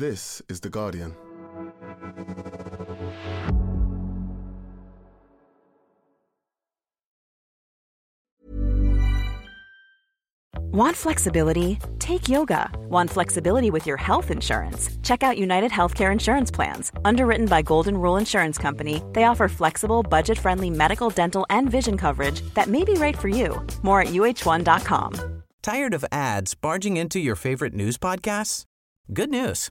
This is The Guardian. Want flexibility? Take yoga. Want flexibility with your health insurance? Check out United Healthcare Insurance Plans. Underwritten by Golden Rule Insurance Company, they offer flexible, budget friendly medical, dental, and vision coverage that may be right for you. More at uh1.com. Tired of ads barging into your favorite news podcasts? Good news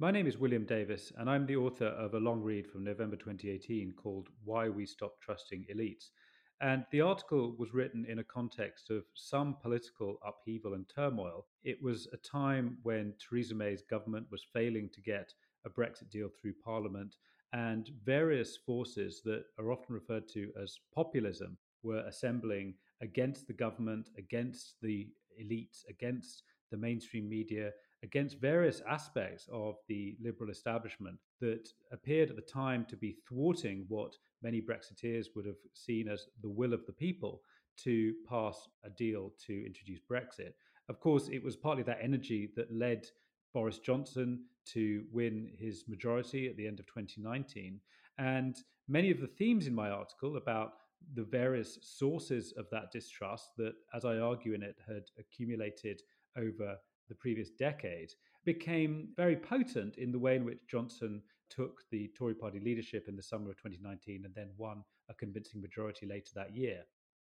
My name is William Davies, and I'm the author of a long read from November 2018 called Why We Stopped Trusting Elites. And the article was written in a context of some political upheaval and turmoil. It was a time when Theresa May's government was failing to get a Brexit deal through Parliament, and various forces that are often referred to as populism were assembling against the government, against the elites, against the mainstream media, against various aspects of the liberal establishment that appeared at the time to be thwarting what many Brexiteers would have seen as the will of the people to pass a deal to introduce Brexit. Of course, it was partly that energy that led Boris Johnson to win his majority at the end of 2019. And many of the themes in my article about the various sources of that distrust that, as I argue in it, had accumulated over the previous decade became very potent in the way in which Johnson took the Tory party leadership in the summer of 2019 and then won a convincing majority later that year.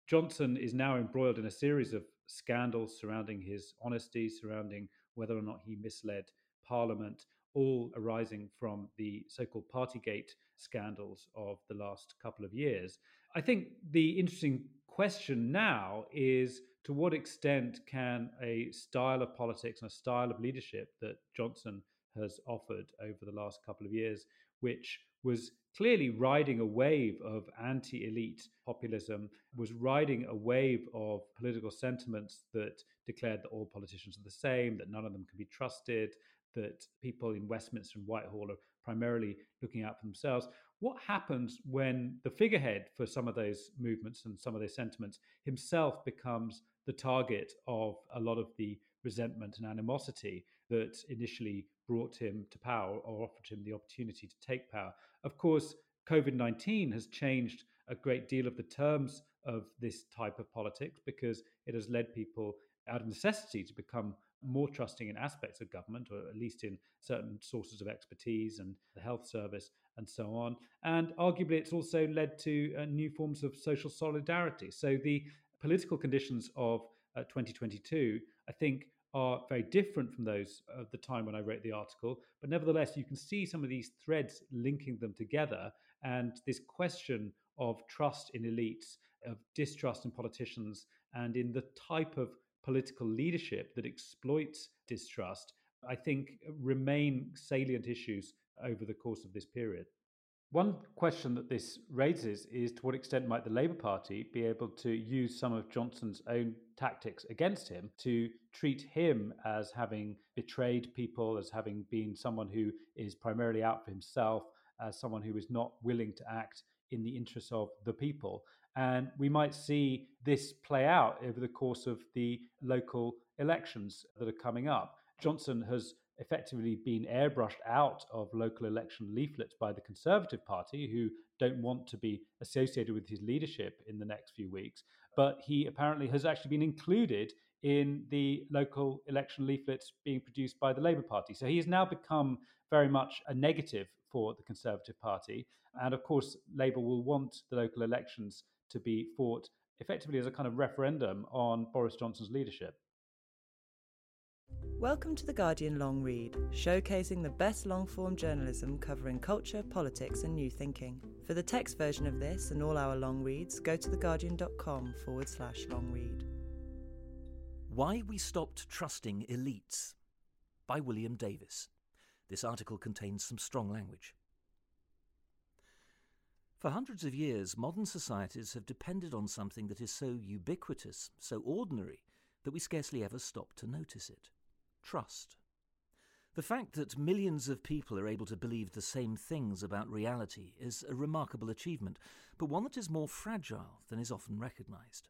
Johnson is now embroiled in a series of scandals surrounding his honesty, surrounding whether or not he misled Parliament, all arising from the so called Partygate scandals of the last couple of years. I think the interesting question now is to what extent can a style of politics and a style of leadership that Johnson has offered over the last couple of years, which was clearly riding a wave of anti elite populism, was riding a wave of political sentiments that declared that all politicians are the same, that none of them can be trusted, that people in Westminster and Whitehall are primarily looking out for themselves. What happens when the figurehead for some of those movements and some of those sentiments himself becomes the target of a lot of the resentment and animosity that initially brought him to power or offered him the opportunity to take power? Of course, COVID 19 has changed a great deal of the terms of this type of politics because it has led people out of necessity to become more trusting in aspects of government, or at least in certain sources of expertise and the health service and so on. And arguably, it's also led to uh, new forms of social solidarity. So the political conditions of uh, 2022, I think, are very different from those of the time when I wrote the article. But nevertheless, you can see some of these threads linking them together. And this question of trust in elites, of distrust in politicians, and in the type of political leadership that exploits distrust, I think remain salient issues over the course of this period. One question that this raises is to what extent might the Labour Party be able to use some of Johnson's own tactics against him to treat him as having betrayed people, as having been someone who is primarily out for himself, as someone who is not willing to act in the interests of the people. And we might see this play out over the course of the local elections that are coming up. Johnson has effectively been airbrushed out of local election leaflets by the Conservative Party, who don't want to be associated with his leadership in the next few weeks. But he apparently has actually been included in the local election leaflets being produced by the Labour Party. So he has now become very much a negative for the Conservative Party. And of course, Labour will want the local elections to be fought effectively as a kind of referendum on Boris Johnson's leadership. Welcome to The Guardian Long Read, showcasing the best long form journalism covering culture, politics, and new thinking. For the text version of this and all our long reads, go to theguardian.com forward slash long read. Why We Stopped Trusting Elites by William Davies. This article contains some strong language. For hundreds of years, modern societies have depended on something that is so ubiquitous, so ordinary, that we scarcely ever stop to notice it trust. The fact that millions of people are able to believe the same things about reality is a remarkable achievement, but one that is more fragile than is often recognised.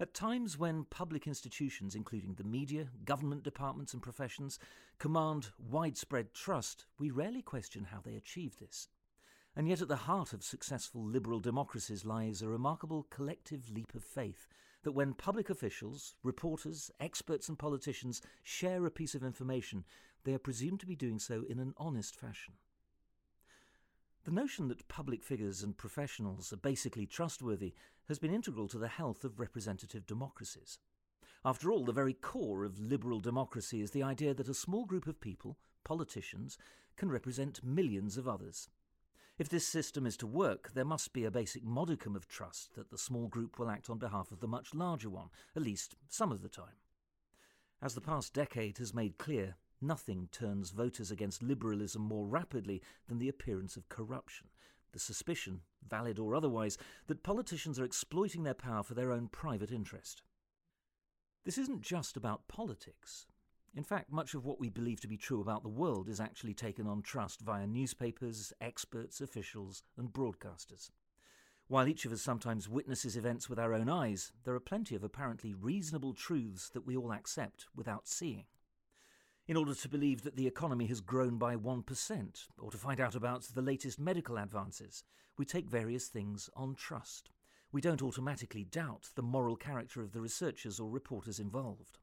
At times when public institutions, including the media, government departments, and professions, command widespread trust, we rarely question how they achieve this. And yet, at the heart of successful liberal democracies lies a remarkable collective leap of faith that when public officials, reporters, experts, and politicians share a piece of information, they are presumed to be doing so in an honest fashion. The notion that public figures and professionals are basically trustworthy has been integral to the health of representative democracies. After all, the very core of liberal democracy is the idea that a small group of people, politicians, can represent millions of others. If this system is to work, there must be a basic modicum of trust that the small group will act on behalf of the much larger one, at least some of the time. As the past decade has made clear, nothing turns voters against liberalism more rapidly than the appearance of corruption, the suspicion, valid or otherwise, that politicians are exploiting their power for their own private interest. This isn't just about politics. In fact, much of what we believe to be true about the world is actually taken on trust via newspapers, experts, officials, and broadcasters. While each of us sometimes witnesses events with our own eyes, there are plenty of apparently reasonable truths that we all accept without seeing. In order to believe that the economy has grown by 1%, or to find out about the latest medical advances, we take various things on trust. We don't automatically doubt the moral character of the researchers or reporters involved.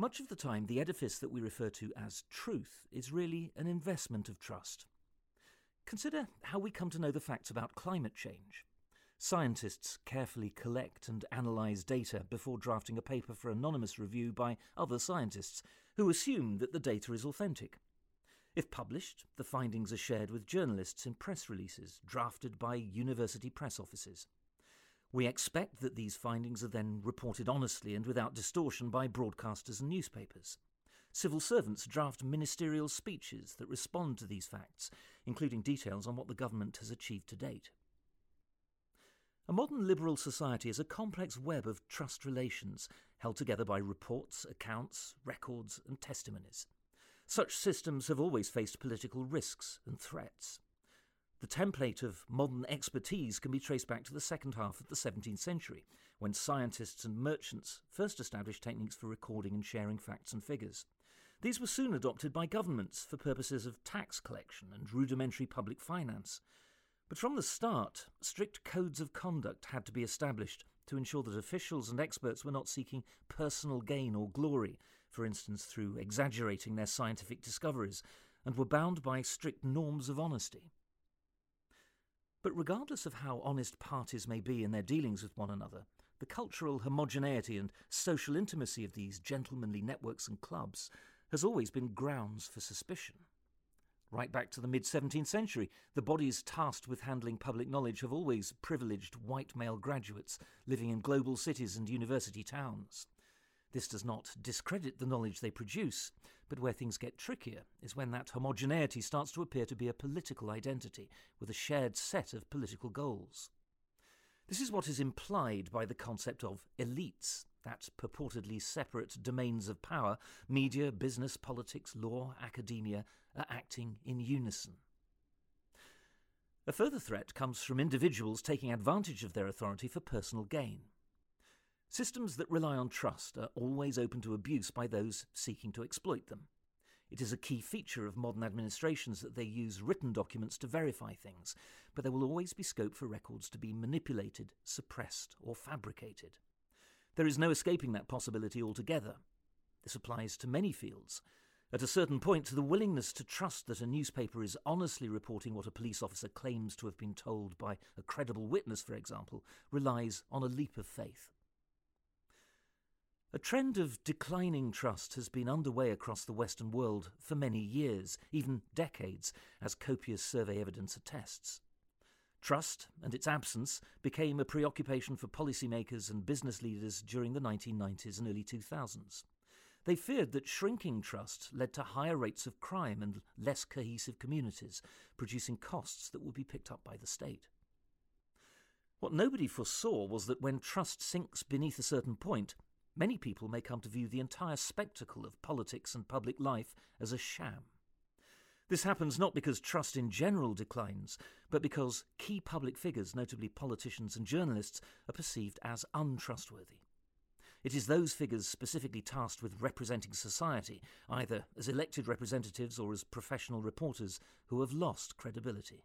Much of the time, the edifice that we refer to as truth is really an investment of trust. Consider how we come to know the facts about climate change. Scientists carefully collect and analyse data before drafting a paper for anonymous review by other scientists who assume that the data is authentic. If published, the findings are shared with journalists in press releases drafted by university press offices. We expect that these findings are then reported honestly and without distortion by broadcasters and newspapers. Civil servants draft ministerial speeches that respond to these facts, including details on what the government has achieved to date. A modern liberal society is a complex web of trust relations held together by reports, accounts, records, and testimonies. Such systems have always faced political risks and threats. The template of modern expertise can be traced back to the second half of the 17th century, when scientists and merchants first established techniques for recording and sharing facts and figures. These were soon adopted by governments for purposes of tax collection and rudimentary public finance. But from the start, strict codes of conduct had to be established to ensure that officials and experts were not seeking personal gain or glory, for instance through exaggerating their scientific discoveries, and were bound by strict norms of honesty. But regardless of how honest parties may be in their dealings with one another, the cultural homogeneity and social intimacy of these gentlemanly networks and clubs has always been grounds for suspicion. Right back to the mid 17th century, the bodies tasked with handling public knowledge have always privileged white male graduates living in global cities and university towns. This does not discredit the knowledge they produce, but where things get trickier is when that homogeneity starts to appear to be a political identity with a shared set of political goals. This is what is implied by the concept of elites, that purportedly separate domains of power, media, business, politics, law, academia, are acting in unison. A further threat comes from individuals taking advantage of their authority for personal gain. Systems that rely on trust are always open to abuse by those seeking to exploit them. It is a key feature of modern administrations that they use written documents to verify things, but there will always be scope for records to be manipulated, suppressed, or fabricated. There is no escaping that possibility altogether. This applies to many fields. At a certain point, the willingness to trust that a newspaper is honestly reporting what a police officer claims to have been told by a credible witness, for example, relies on a leap of faith. A trend of declining trust has been underway across the Western world for many years, even decades, as copious survey evidence attests. Trust and its absence became a preoccupation for policymakers and business leaders during the 1990s and early 2000s. They feared that shrinking trust led to higher rates of crime and less cohesive communities, producing costs that would be picked up by the state. What nobody foresaw was that when trust sinks beneath a certain point, many people may come to view the entire spectacle of politics and public life as a sham. This happens not because trust in general declines, but because key public figures, notably politicians and journalists, are perceived as untrustworthy. It is those figures specifically tasked with representing society, either as elected representatives or as professional reporters, who have lost credibility.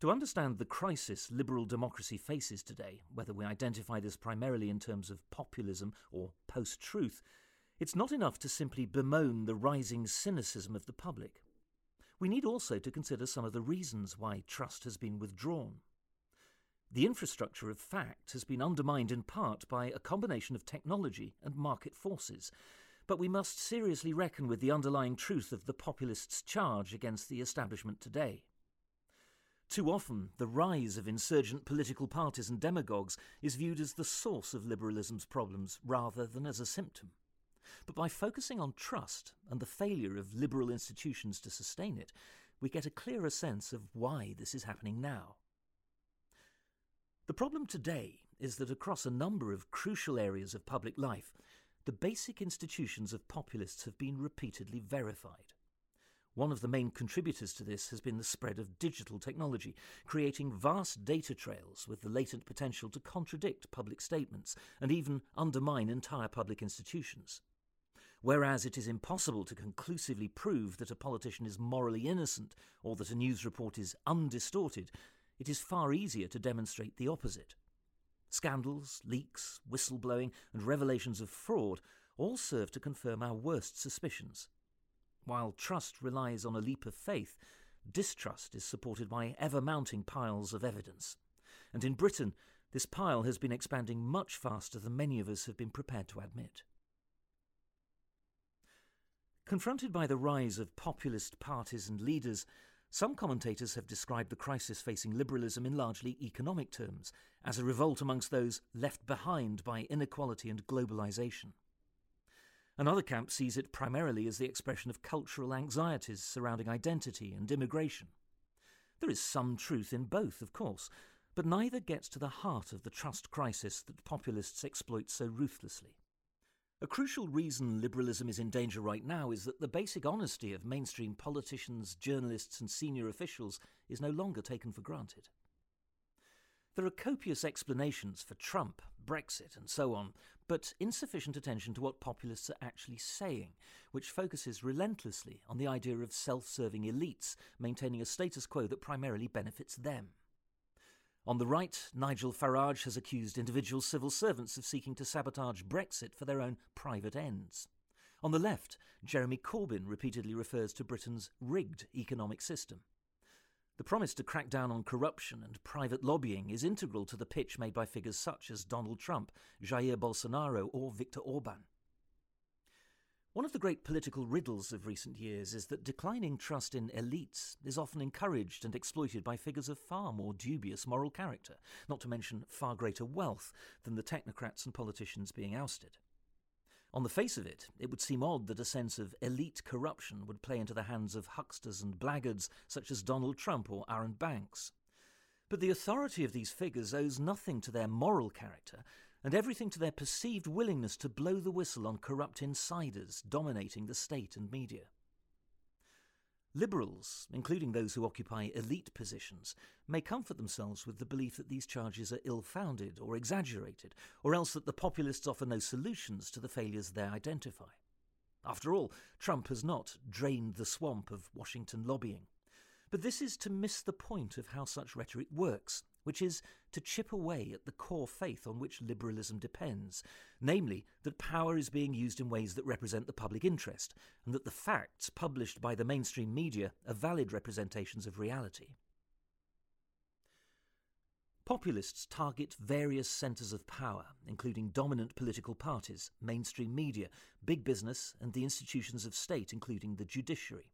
To understand the crisis liberal democracy faces today, whether we identify this primarily in terms of populism or post truth, it's not enough to simply bemoan the rising cynicism of the public. We need also to consider some of the reasons why trust has been withdrawn. The infrastructure of fact has been undermined in part by a combination of technology and market forces, but we must seriously reckon with the underlying truth of the populists' charge against the establishment today. Too often, the rise of insurgent political parties and demagogues is viewed as the source of liberalism's problems rather than as a symptom. But by focusing on trust and the failure of liberal institutions to sustain it, we get a clearer sense of why this is happening now. The problem today is that across a number of crucial areas of public life, the basic institutions of populists have been repeatedly verified. One of the main contributors to this has been the spread of digital technology, creating vast data trails with the latent potential to contradict public statements and even undermine entire public institutions. Whereas it is impossible to conclusively prove that a politician is morally innocent or that a news report is undistorted, it is far easier to demonstrate the opposite. Scandals, leaks, whistleblowing, and revelations of fraud all serve to confirm our worst suspicions. While trust relies on a leap of faith, distrust is supported by ever mounting piles of evidence. And in Britain, this pile has been expanding much faster than many of us have been prepared to admit. Confronted by the rise of populist parties and leaders, some commentators have described the crisis facing liberalism in largely economic terms, as a revolt amongst those left behind by inequality and globalization. Another camp sees it primarily as the expression of cultural anxieties surrounding identity and immigration. There is some truth in both, of course, but neither gets to the heart of the trust crisis that populists exploit so ruthlessly. A crucial reason liberalism is in danger right now is that the basic honesty of mainstream politicians, journalists, and senior officials is no longer taken for granted. There are copious explanations for Trump, Brexit, and so on, but insufficient attention to what populists are actually saying, which focuses relentlessly on the idea of self serving elites maintaining a status quo that primarily benefits them. On the right, Nigel Farage has accused individual civil servants of seeking to sabotage Brexit for their own private ends. On the left, Jeremy Corbyn repeatedly refers to Britain's rigged economic system. The promise to crack down on corruption and private lobbying is integral to the pitch made by figures such as Donald Trump, Jair Bolsonaro, or Viktor Orban. One of the great political riddles of recent years is that declining trust in elites is often encouraged and exploited by figures of far more dubious moral character, not to mention far greater wealth than the technocrats and politicians being ousted. On the face of it, it would seem odd that a sense of elite corruption would play into the hands of hucksters and blackguards such as Donald Trump or Arron Banks. But the authority of these figures owes nothing to their moral character, and everything to their perceived willingness to blow the whistle on corrupt insiders dominating the state and media. Liberals, including those who occupy elite positions, may comfort themselves with the belief that these charges are ill founded or exaggerated, or else that the populists offer no solutions to the failures they identify. After all, Trump has not drained the swamp of Washington lobbying. But this is to miss the point of how such rhetoric works, which is to chip away at the core faith on which liberalism depends, namely that power is being used in ways that represent the public interest, and that the facts published by the mainstream media are valid representations of reality. Populists target various centres of power, including dominant political parties, mainstream media, big business, and the institutions of state, including the judiciary.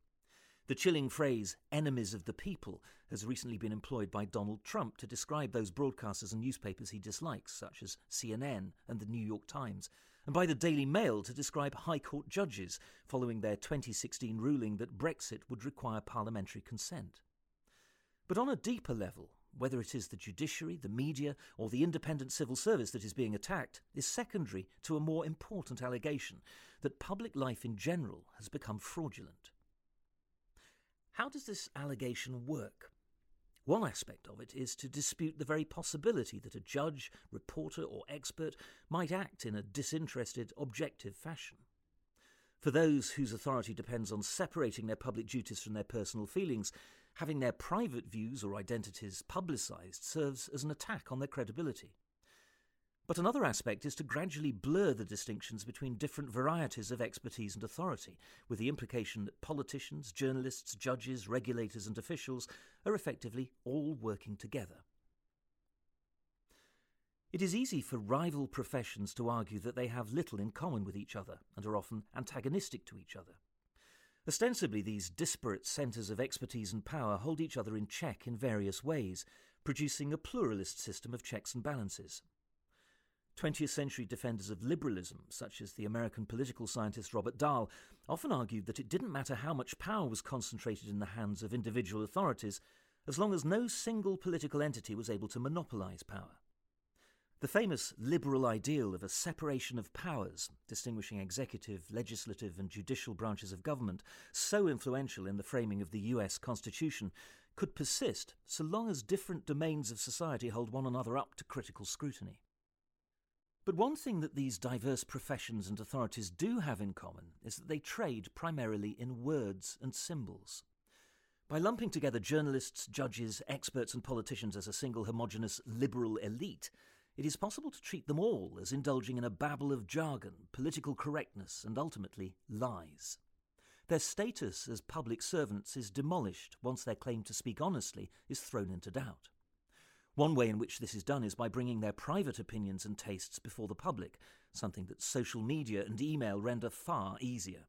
The chilling phrase, enemies of the people, has recently been employed by Donald Trump to describe those broadcasters and newspapers he dislikes, such as CNN and the New York Times, and by the Daily Mail to describe High Court judges following their 2016 ruling that Brexit would require parliamentary consent. But on a deeper level, whether it is the judiciary, the media, or the independent civil service that is being attacked, is secondary to a more important allegation that public life in general has become fraudulent. How does this allegation work? One aspect of it is to dispute the very possibility that a judge, reporter, or expert might act in a disinterested, objective fashion. For those whose authority depends on separating their public duties from their personal feelings, having their private views or identities publicised serves as an attack on their credibility. But another aspect is to gradually blur the distinctions between different varieties of expertise and authority, with the implication that politicians, journalists, judges, regulators, and officials are effectively all working together. It is easy for rival professions to argue that they have little in common with each other and are often antagonistic to each other. Ostensibly, these disparate centres of expertise and power hold each other in check in various ways, producing a pluralist system of checks and balances. 20th century defenders of liberalism, such as the American political scientist Robert Dahl, often argued that it didn't matter how much power was concentrated in the hands of individual authorities, as long as no single political entity was able to monopolize power. The famous liberal ideal of a separation of powers, distinguishing executive, legislative, and judicial branches of government, so influential in the framing of the US Constitution, could persist so long as different domains of society hold one another up to critical scrutiny. But one thing that these diverse professions and authorities do have in common is that they trade primarily in words and symbols. By lumping together journalists, judges, experts, and politicians as a single homogenous liberal elite, it is possible to treat them all as indulging in a babble of jargon, political correctness, and ultimately lies. Their status as public servants is demolished once their claim to speak honestly is thrown into doubt. One way in which this is done is by bringing their private opinions and tastes before the public, something that social media and email render far easier.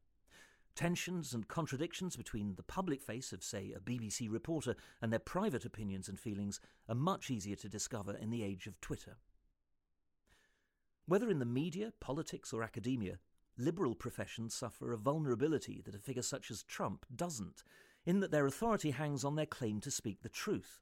Tensions and contradictions between the public face of, say, a BBC reporter and their private opinions and feelings are much easier to discover in the age of Twitter. Whether in the media, politics, or academia, liberal professions suffer a vulnerability that a figure such as Trump doesn't, in that their authority hangs on their claim to speak the truth.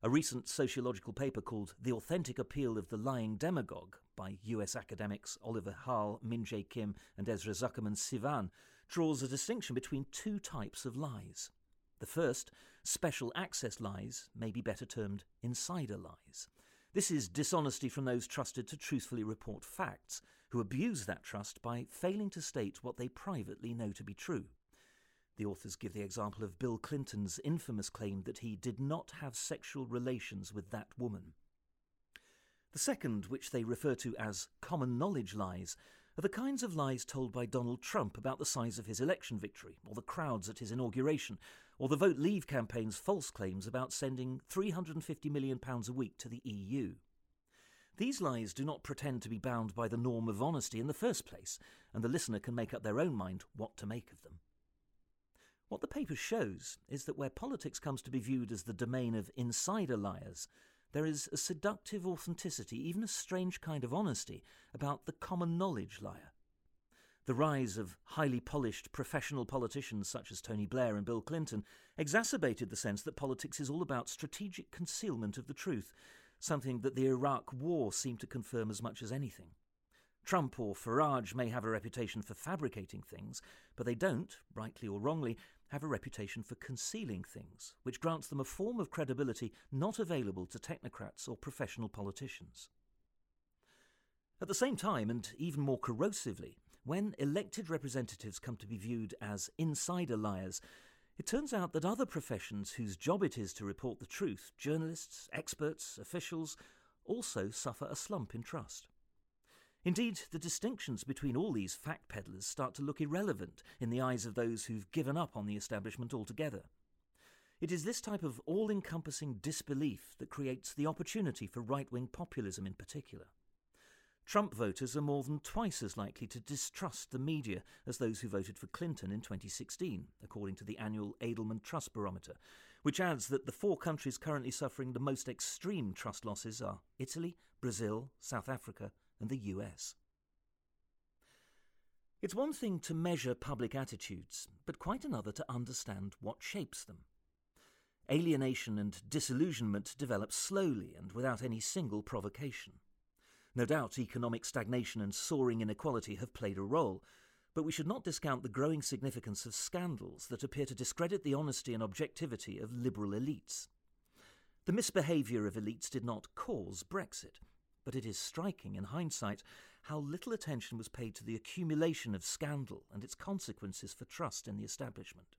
A recent sociological paper called The Authentic Appeal of the Lying Demagogue by US academics Oliver Hahl, Min Jae Kim, and Ezra Zuckerman Sivan draws a distinction between two types of lies. The first, special access lies, may be better termed insider lies. This is dishonesty from those trusted to truthfully report facts, who abuse that trust by failing to state what they privately know to be true. The authors give the example of Bill Clinton's infamous claim that he did not have sexual relations with that woman. The second, which they refer to as common knowledge lies, are the kinds of lies told by Donald Trump about the size of his election victory, or the crowds at his inauguration, or the Vote Leave campaign's false claims about sending £350 million a week to the EU. These lies do not pretend to be bound by the norm of honesty in the first place, and the listener can make up their own mind what to make of them. What the paper shows is that where politics comes to be viewed as the domain of insider liars, there is a seductive authenticity, even a strange kind of honesty, about the common knowledge liar. The rise of highly polished professional politicians such as Tony Blair and Bill Clinton exacerbated the sense that politics is all about strategic concealment of the truth, something that the Iraq War seemed to confirm as much as anything. Trump or Farage may have a reputation for fabricating things, but they don't, rightly or wrongly, have a reputation for concealing things, which grants them a form of credibility not available to technocrats or professional politicians. At the same time, and even more corrosively, when elected representatives come to be viewed as insider liars, it turns out that other professions whose job it is to report the truth, journalists, experts, officials, also suffer a slump in trust. Indeed, the distinctions between all these fact peddlers start to look irrelevant in the eyes of those who've given up on the establishment altogether. It is this type of all encompassing disbelief that creates the opportunity for right wing populism in particular. Trump voters are more than twice as likely to distrust the media as those who voted for Clinton in 2016, according to the annual Edelman Trust Barometer, which adds that the four countries currently suffering the most extreme trust losses are Italy, Brazil, South Africa, and the US. It's one thing to measure public attitudes, but quite another to understand what shapes them. Alienation and disillusionment develop slowly and without any single provocation. No doubt economic stagnation and soaring inequality have played a role, but we should not discount the growing significance of scandals that appear to discredit the honesty and objectivity of liberal elites. The misbehaviour of elites did not cause Brexit, but it is striking in hindsight how little attention was paid to the accumulation of scandal and its consequences for trust in the establishment.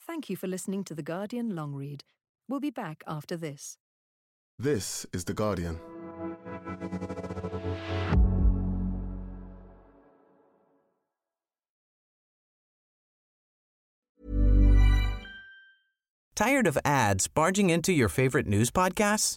Thank you for listening to The Guardian Long Read. We'll be back after this. This is The Guardian. Tired of ads barging into your favorite news podcasts?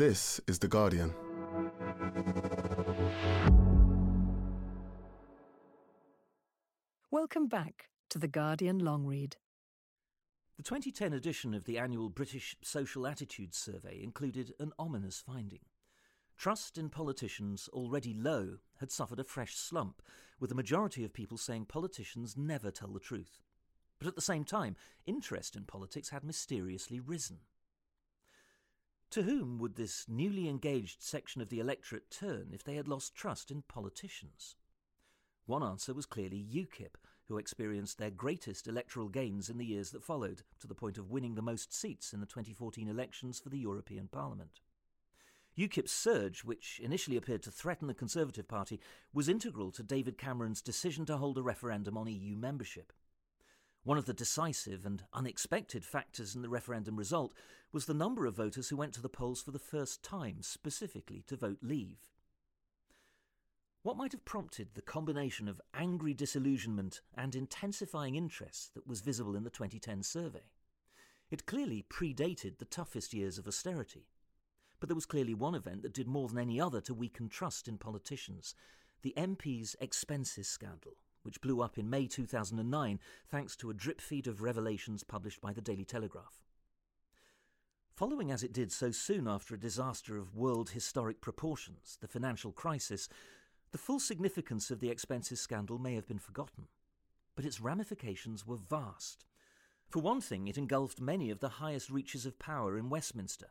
This is The Guardian. Welcome back to The Guardian Long Read. The 2010 edition of the annual British Social Attitudes Survey included an ominous finding. Trust in politicians, already low, had suffered a fresh slump, with the majority of people saying politicians never tell the truth. But at the same time, interest in politics had mysteriously risen. To whom would this newly engaged section of the electorate turn if they had lost trust in politicians? One answer was clearly UKIP, who experienced their greatest electoral gains in the years that followed, to the point of winning the most seats in the 2014 elections for the European Parliament. UKIP's surge, which initially appeared to threaten the Conservative Party, was integral to David Cameron's decision to hold a referendum on EU membership. One of the decisive and unexpected factors in the referendum result was the number of voters who went to the polls for the first time specifically to vote leave. What might have prompted the combination of angry disillusionment and intensifying interest that was visible in the 2010 survey? It clearly predated the toughest years of austerity. But there was clearly one event that did more than any other to weaken trust in politicians the MP's expenses scandal, which blew up in May 2009 thanks to a drip feed of revelations published by the Daily Telegraph. Following as it did so soon after a disaster of world historic proportions, the financial crisis, the full significance of the expenses scandal may have been forgotten. But its ramifications were vast. For one thing, it engulfed many of the highest reaches of power in Westminster.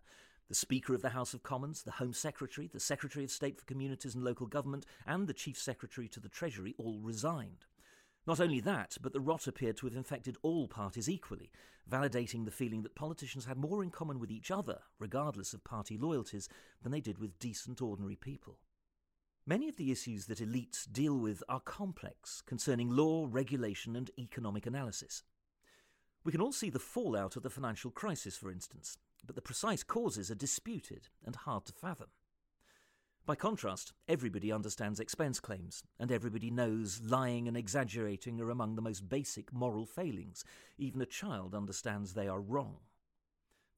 The Speaker of the House of Commons, the Home Secretary, the Secretary of State for Communities and Local Government, and the Chief Secretary to the Treasury all resigned. Not only that, but the rot appeared to have infected all parties equally, validating the feeling that politicians had more in common with each other, regardless of party loyalties, than they did with decent ordinary people. Many of the issues that elites deal with are complex, concerning law, regulation, and economic analysis. We can all see the fallout of the financial crisis, for instance, but the precise causes are disputed and hard to fathom. By contrast, everybody understands expense claims, and everybody knows lying and exaggerating are among the most basic moral failings. Even a child understands they are wrong.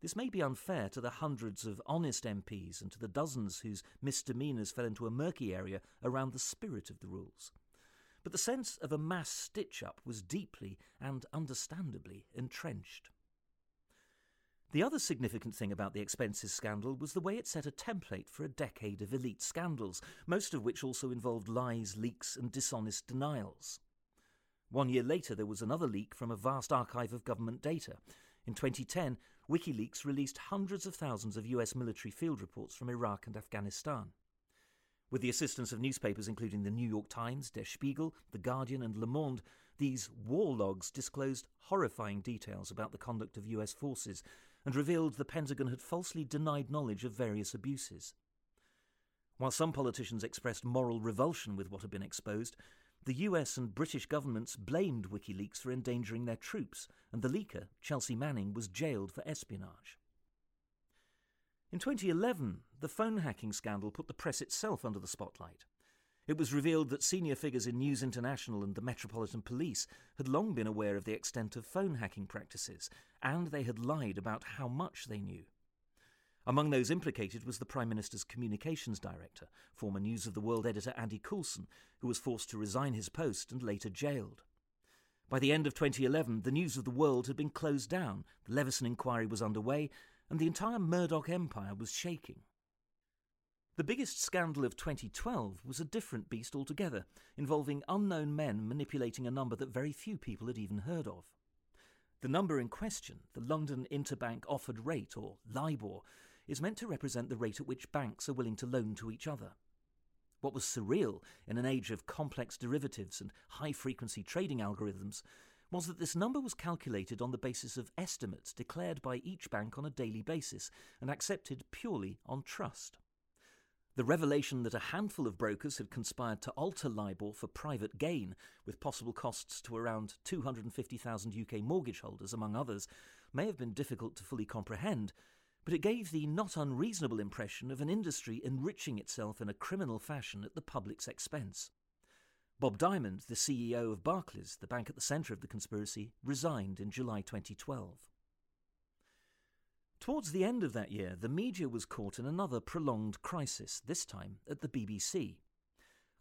This may be unfair to the hundreds of honest MPs and to the dozens whose misdemeanours fell into a murky area around the spirit of the rules. But the sense of a mass stitch up was deeply and understandably entrenched. The other significant thing about the expenses scandal was the way it set a template for a decade of elite scandals, most of which also involved lies, leaks, and dishonest denials. One year later, there was another leak from a vast archive of government data. In 2010, WikiLeaks released hundreds of thousands of US military field reports from Iraq and Afghanistan. With the assistance of newspapers including the New York Times, Der Spiegel, The Guardian, and Le Monde, these war logs disclosed horrifying details about the conduct of US forces and revealed the Pentagon had falsely denied knowledge of various abuses. While some politicians expressed moral revulsion with what had been exposed, the US and British governments blamed WikiLeaks for endangering their troops, and the leaker, Chelsea Manning, was jailed for espionage. In 2011, the phone hacking scandal put the press itself under the spotlight. It was revealed that senior figures in News International and the Metropolitan Police had long been aware of the extent of phone hacking practices, and they had lied about how much they knew. Among those implicated was the Prime Minister's communications director, former News of the World editor Andy Coulson, who was forced to resign his post and later jailed. By the end of 2011, the News of the World had been closed down, the Leveson inquiry was underway, and the entire Murdoch empire was shaking. The biggest scandal of 2012 was a different beast altogether, involving unknown men manipulating a number that very few people had even heard of. The number in question, the London Interbank Offered Rate, or LIBOR, is meant to represent the rate at which banks are willing to loan to each other. What was surreal in an age of complex derivatives and high frequency trading algorithms was that this number was calculated on the basis of estimates declared by each bank on a daily basis and accepted purely on trust. The revelation that a handful of brokers had conspired to alter LIBOR for private gain, with possible costs to around 250,000 UK mortgage holders, among others, may have been difficult to fully comprehend, but it gave the not unreasonable impression of an industry enriching itself in a criminal fashion at the public's expense. Bob Diamond, the CEO of Barclays, the bank at the centre of the conspiracy, resigned in July 2012. Towards the end of that year, the media was caught in another prolonged crisis, this time at the BBC.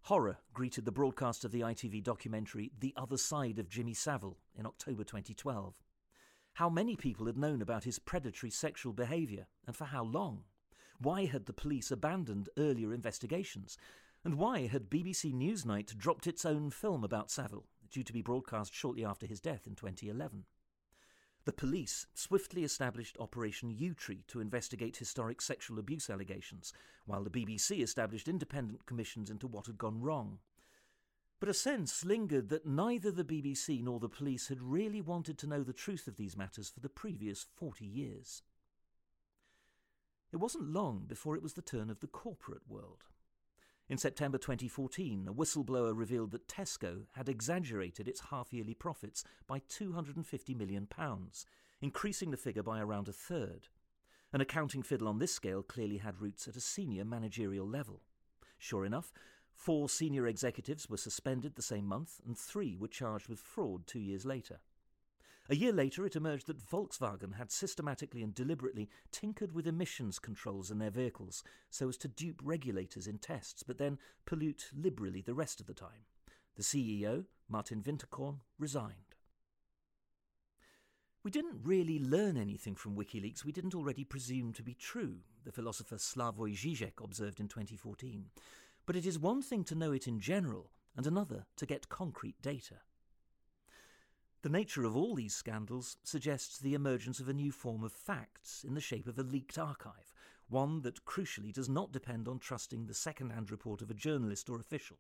Horror greeted the broadcast of the ITV documentary The Other Side of Jimmy Savile in October 2012. How many people had known about his predatory sexual behaviour, and for how long? Why had the police abandoned earlier investigations? And why had BBC Newsnight dropped its own film about Savile, due to be broadcast shortly after his death in 2011? The police swiftly established Operation Yewtree to investigate historic sexual abuse allegations, while the BBC established independent commissions into what had gone wrong. But a sense lingered that neither the BBC nor the police had really wanted to know the truth of these matters for the previous 40 years. It wasn't long before it was the turn of the corporate world. In September 2014, a whistleblower revealed that Tesco had exaggerated its half yearly profits by £250 million, increasing the figure by around a third. An accounting fiddle on this scale clearly had roots at a senior managerial level. Sure enough, four senior executives were suspended the same month, and three were charged with fraud two years later. A year later, it emerged that Volkswagen had systematically and deliberately tinkered with emissions controls in their vehicles so as to dupe regulators in tests, but then pollute liberally the rest of the time. The CEO, Martin Winterkorn, resigned. We didn't really learn anything from WikiLeaks we didn't already presume to be true, the philosopher Slavoj Žižek observed in 2014. But it is one thing to know it in general, and another to get concrete data. The nature of all these scandals suggests the emergence of a new form of facts in the shape of a leaked archive, one that crucially does not depend on trusting the second hand report of a journalist or official.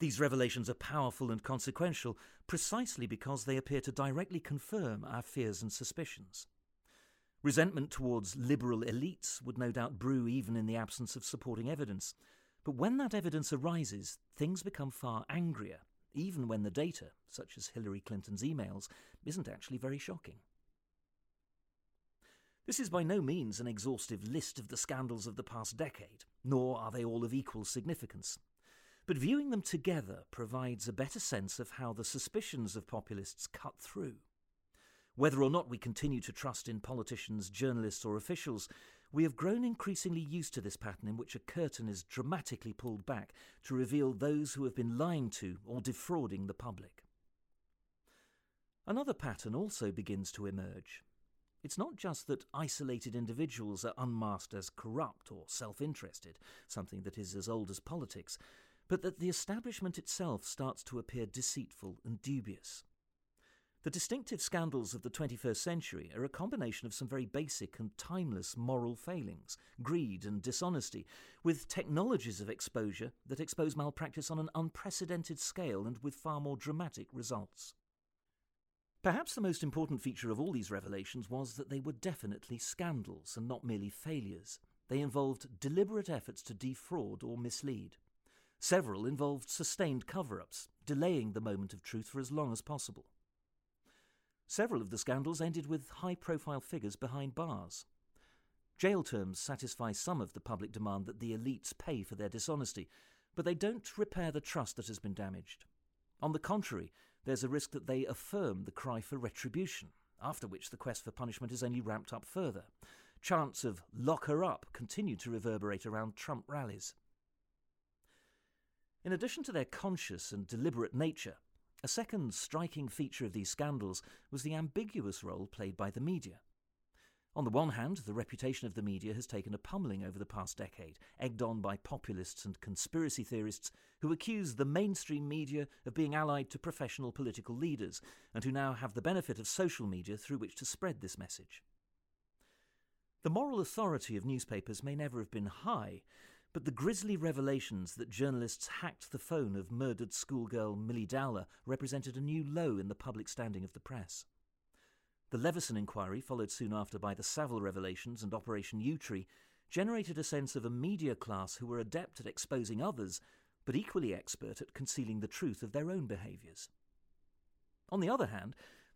These revelations are powerful and consequential precisely because they appear to directly confirm our fears and suspicions. Resentment towards liberal elites would no doubt brew even in the absence of supporting evidence, But when that evidence arises, things become far angrier, even when the data, such as Hillary Clinton's emails, isn't actually very shocking. This is by no means an exhaustive list of the scandals of the past decade, nor are they all of equal significance. But viewing them together provides a better sense of how the suspicions of populists cut through. Whether or not we continue to trust in politicians, journalists, or officials, we have grown increasingly used to this pattern in which a curtain is dramatically pulled back to reveal those who have been lying to or defrauding the public. Another pattern also begins to emerge. It's not just that isolated individuals are unmasked as corrupt or self interested, something that is as old as politics, but that the establishment itself starts to appear deceitful and dubious. The distinctive scandals of the 21st century are a combination of some very basic and timeless moral failings, greed and dishonesty, with technologies of exposure that expose malpractice on an unprecedented scale and with far more dramatic results. Perhaps the most important feature of all these revelations was that they were definitely scandals and not merely failures. They involved deliberate efforts to defraud or mislead. Several involved sustained cover ups, delaying the moment of truth for as long as possible. Several of the scandals ended with high profile figures behind bars. Jail terms satisfy some of the public demand that the elites pay for their dishonesty, but they don't repair the trust that has been damaged. On the contrary, there's a risk that they affirm the cry for retribution, after which the quest for punishment is only ramped up further. Chants of lock her up continue to reverberate around Trump rallies. In addition to their conscious and deliberate nature, a second striking feature of these scandals was the ambiguous role played by the media. On the one hand, the reputation of the media has taken a pummeling over the past decade, egged on by populists and conspiracy theorists who accuse the mainstream media of being allied to professional political leaders, and who now have the benefit of social media through which to spread this message. The moral authority of newspapers may never have been high, but the grisly revelations that journalists hacked the phone of murdered schoolgirl Milly Dowler represented a new low in the public standing of the press. The Leveson inquiry, followed soon after by the Savile revelations and Operation Yewtree, generated a sense of a media class who were adept at exposing others, but equally expert at concealing the truth of their own behaviours. On the other hand,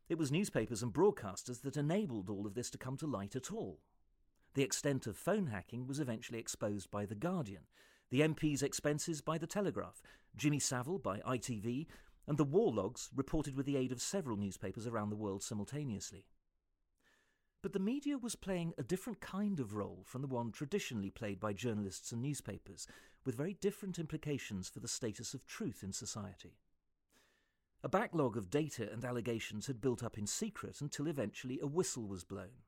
it was newspapers and broadcasters that enabled all of this to come to light at all. The extent of phone hacking was eventually exposed by The Guardian, the MP's expenses by The Telegraph, Jimmy Savile by ITV, and the war logs reported with the aid of several newspapers around the world simultaneously. But the media was playing a different kind of role from the one traditionally played by journalists and newspapers, with very different implications for the status of truth in society. A backlog of data and allegations had built up in secret until eventually a whistle was blown.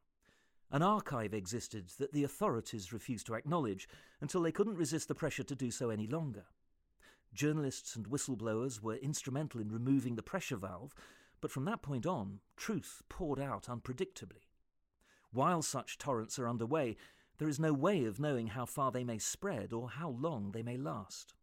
An archive existed that the authorities refused to acknowledge until they couldn't resist the pressure to do so any longer. Journalists and whistleblowers were instrumental in removing the pressure valve, but from that point on, truth poured out unpredictably. While such torrents are underway, there is no way of knowing how far they may spread or how long they may last.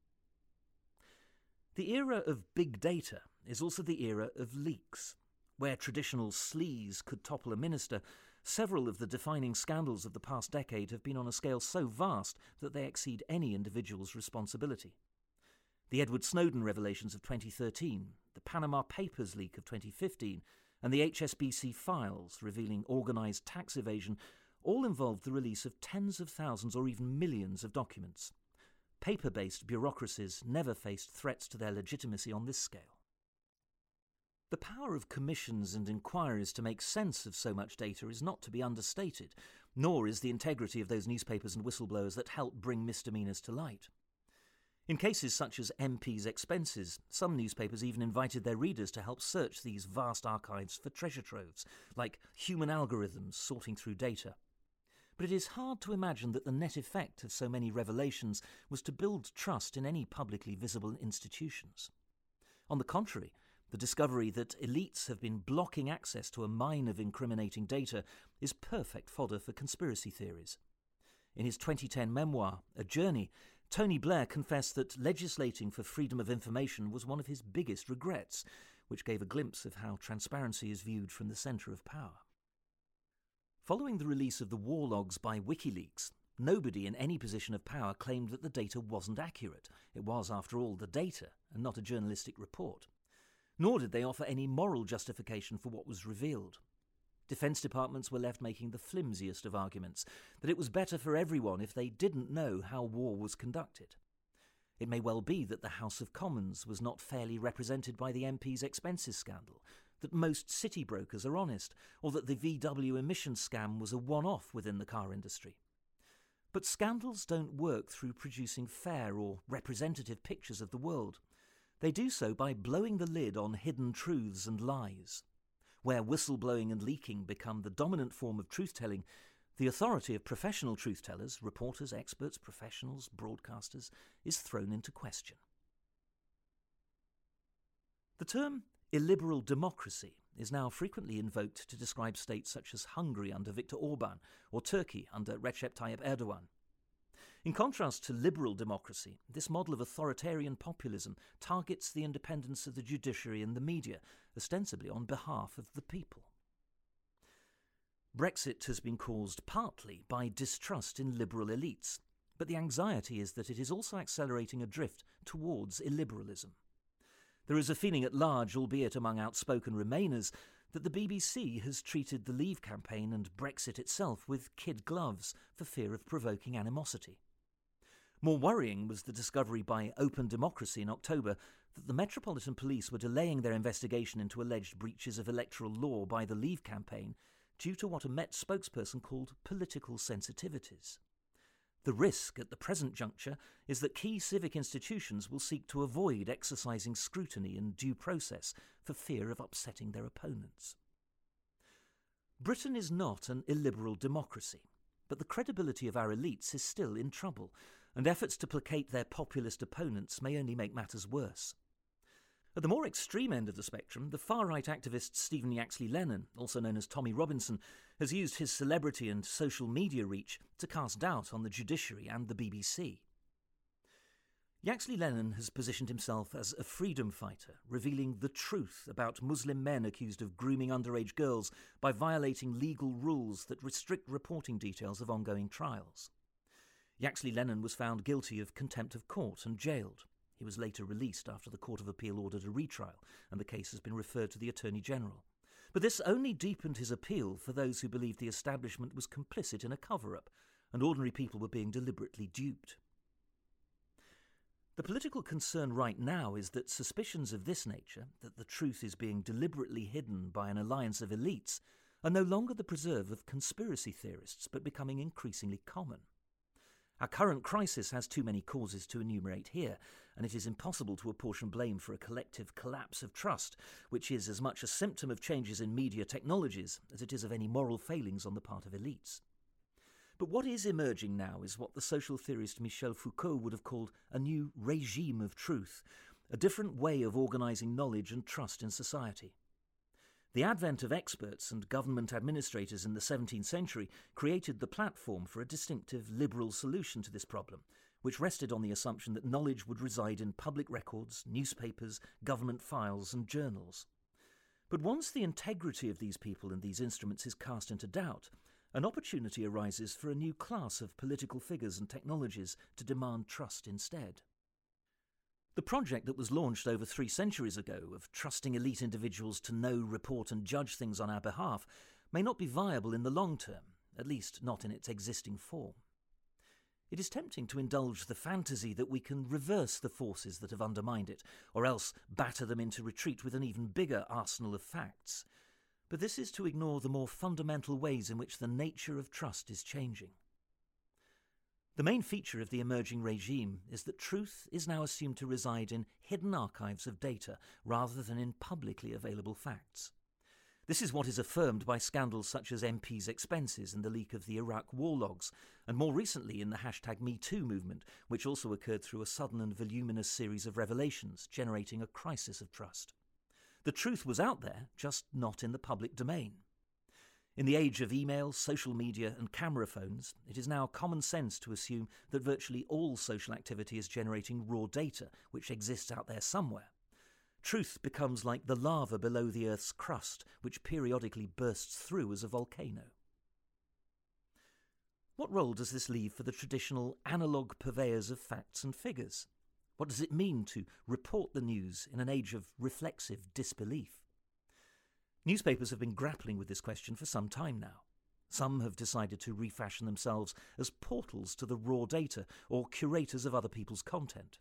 The era of big data is also the era of leaks. Where traditional sleaze could topple a minister, several of the defining scandals of the past decade have been on a scale so vast that they exceed any individual's responsibility the Edward Snowden revelations of 2013, the Panama Papers leak of 2015, and the HSBC files revealing organised tax evasion all involved the release of tens of thousands or even millions of documents. Paper based bureaucracies never faced threats to their legitimacy on this scale. The power of commissions and inquiries to make sense of so much data is not to be understated, nor is the integrity of those newspapers and whistleblowers that help bring misdemeanours to light. In cases such as MP's expenses, some newspapers even invited their readers to help search these vast archives for treasure troves, like human algorithms sorting through data. But it is hard to imagine that the net effect of so many revelations was to build trust in any publicly visible institutions. On the contrary, the discovery that elites have been blocking access to a mine of incriminating data is perfect fodder for conspiracy theories. In his 2010 memoir, A Journey, Tony Blair confessed that legislating for freedom of information was one of his biggest regrets, which gave a glimpse of how transparency is viewed from the centre of power. Following the release of the war logs by WikiLeaks, Nobody in any position of power claimed that the data wasn't accurate. It was, after all, the data and not a journalistic report. Nor did they offer any moral justification for what was revealed. Defence departments were left making the flimsiest of arguments that it was better for everyone if they didn't know how war was conducted. It may well be that the House of Commons was not fairly represented by the MP's expenses scandal, that most city brokers are honest, or that the VW emissions scam was a one off within the car industry. But scandals don't work through producing fair or representative pictures of the world. They do so by blowing the lid on hidden truths and lies. Where whistleblowing and leaking become the dominant form of truth telling, the authority of professional truth tellers, reporters, experts, professionals, broadcasters, is thrown into question. The term illiberal democracy is now frequently invoked to describe states such as Hungary under Viktor Orban or Turkey under Recep Tayyip Erdogan. In contrast to liberal democracy, this model of authoritarian populism targets the independence of the judiciary and the media, ostensibly on behalf of the people. Brexit has been caused partly by distrust in liberal elites, but the anxiety is that it is also accelerating a drift towards illiberalism. There is a feeling at large, albeit among outspoken Remainers, that the BBC has treated the Leave campaign and Brexit itself with kid gloves for fear of provoking animosity. More worrying was the discovery by Open Democracy in October that the Metropolitan Police were delaying their investigation into alleged breaches of electoral law by the Leave campaign due to what a Met spokesperson called political sensitivities. The risk at the present juncture is that key civic institutions will seek to avoid exercising scrutiny and due process for fear of upsetting their opponents. Britain is not an illiberal democracy, but the credibility of our elites is still in trouble, and efforts to placate their populist opponents may only make matters worse. At the more extreme end of the spectrum, the far right activist Stephen Yaxley Lennon, also known as Tommy Robinson, has used his celebrity and social media reach to cast doubt on the judiciary and the BBC. Yaxley Lennon has positioned himself as a freedom fighter, revealing the truth about Muslim men accused of grooming underage girls by violating legal rules that restrict reporting details of ongoing trials. Yaxley Lennon was found guilty of contempt of court and jailed. He was later released after the Court of Appeal ordered a retrial, and the case has been referred to the Attorney General. But this only deepened his appeal for those who believed the establishment was complicit in a cover up, and ordinary people were being deliberately duped. The political concern right now is that suspicions of this nature, that the truth is being deliberately hidden by an alliance of elites, are no longer the preserve of conspiracy theorists, but becoming increasingly common. Our current crisis has too many causes to enumerate here, and it is impossible to apportion blame for a collective collapse of trust, which is as much a symptom of changes in media technologies as it is of any moral failings on the part of elites. But what is emerging now is what the social theorist Michel Foucault would have called a new regime of truth, a different way of organising knowledge and trust in society. The advent of experts and government administrators in the 17th century created the platform for a distinctive liberal solution to this problem, which rested on the assumption that knowledge would reside in public records, newspapers, government files, and journals. But once the integrity of these people and these instruments is cast into doubt, an opportunity arises for a new class of political figures and technologies to demand trust instead. The project that was launched over three centuries ago of trusting elite individuals to know, report, and judge things on our behalf may not be viable in the long term, at least not in its existing form. It is tempting to indulge the fantasy that we can reverse the forces that have undermined it, or else batter them into retreat with an even bigger arsenal of facts. But this is to ignore the more fundamental ways in which the nature of trust is changing. The main feature of the emerging regime is that truth is now assumed to reside in hidden archives of data rather than in publicly available facts. This is what is affirmed by scandals such as MP's expenses and the leak of the Iraq war logs, and more recently in the hashtag MeToo movement, which also occurred through a sudden and voluminous series of revelations, generating a crisis of trust. The truth was out there, just not in the public domain. In the age of email, social media, and camera phones, it is now common sense to assume that virtually all social activity is generating raw data, which exists out there somewhere. Truth becomes like the lava below the Earth's crust, which periodically bursts through as a volcano. What role does this leave for the traditional analogue purveyors of facts and figures? What does it mean to report the news in an age of reflexive disbelief? Newspapers have been grappling with this question for some time now. Some have decided to refashion themselves as portals to the raw data or curators of other people's content.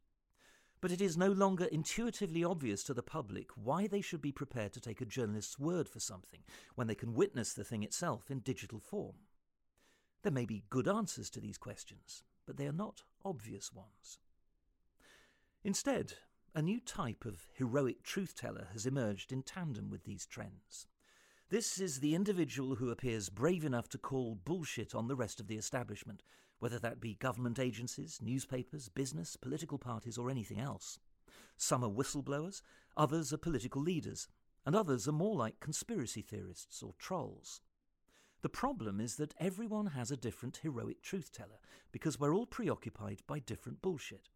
But it is no longer intuitively obvious to the public why they should be prepared to take a journalist's word for something when they can witness the thing itself in digital form. There may be good answers to these questions, but they are not obvious ones. Instead, a new type of heroic truth teller has emerged in tandem with these trends. This is the individual who appears brave enough to call bullshit on the rest of the establishment, whether that be government agencies, newspapers, business, political parties, or anything else. Some are whistleblowers, others are political leaders, and others are more like conspiracy theorists or trolls. The problem is that everyone has a different heroic truth teller because we're all preoccupied by different bullshit.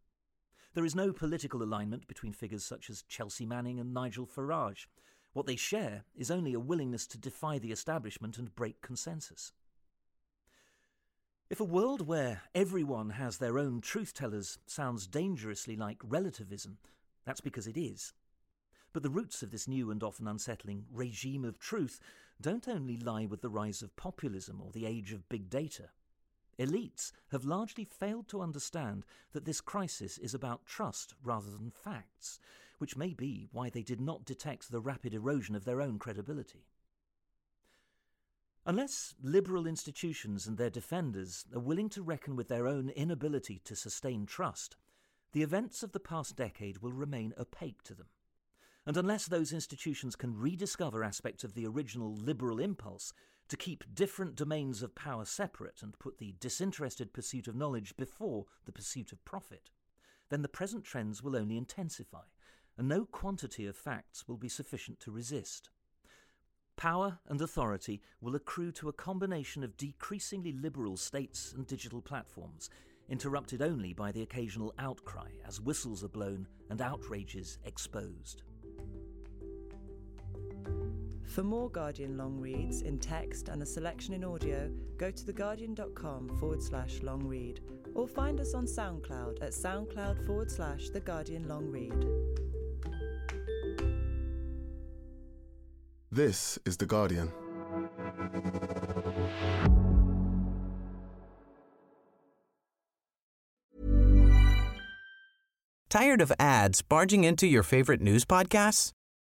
There is no political alignment between figures such as Chelsea Manning and Nigel Farage. What they share is only a willingness to defy the establishment and break consensus. If a world where everyone has their own truth tellers sounds dangerously like relativism, that's because it is. But the roots of this new and often unsettling regime of truth don't only lie with the rise of populism or the age of big data. Elites have largely failed to understand that this crisis is about trust rather than facts, which may be why they did not detect the rapid erosion of their own credibility. Unless liberal institutions and their defenders are willing to reckon with their own inability to sustain trust, the events of the past decade will remain opaque to them. And unless those institutions can rediscover aspects of the original liberal impulse to keep different domains of power separate and put the disinterested pursuit of knowledge before the pursuit of profit, then the present trends will only intensify, and no quantity of facts will be sufficient to resist. Power and authority will accrue to a combination of decreasingly liberal states and digital platforms, interrupted only by the occasional outcry as whistles are blown and outrages exposed. For more Guardian long reads in text and a selection in audio, go to theguardian.com forward slash long read or find us on SoundCloud at soundcloud forward slash The Guardian Long Read. This is The Guardian. Tired of ads barging into your favorite news podcasts?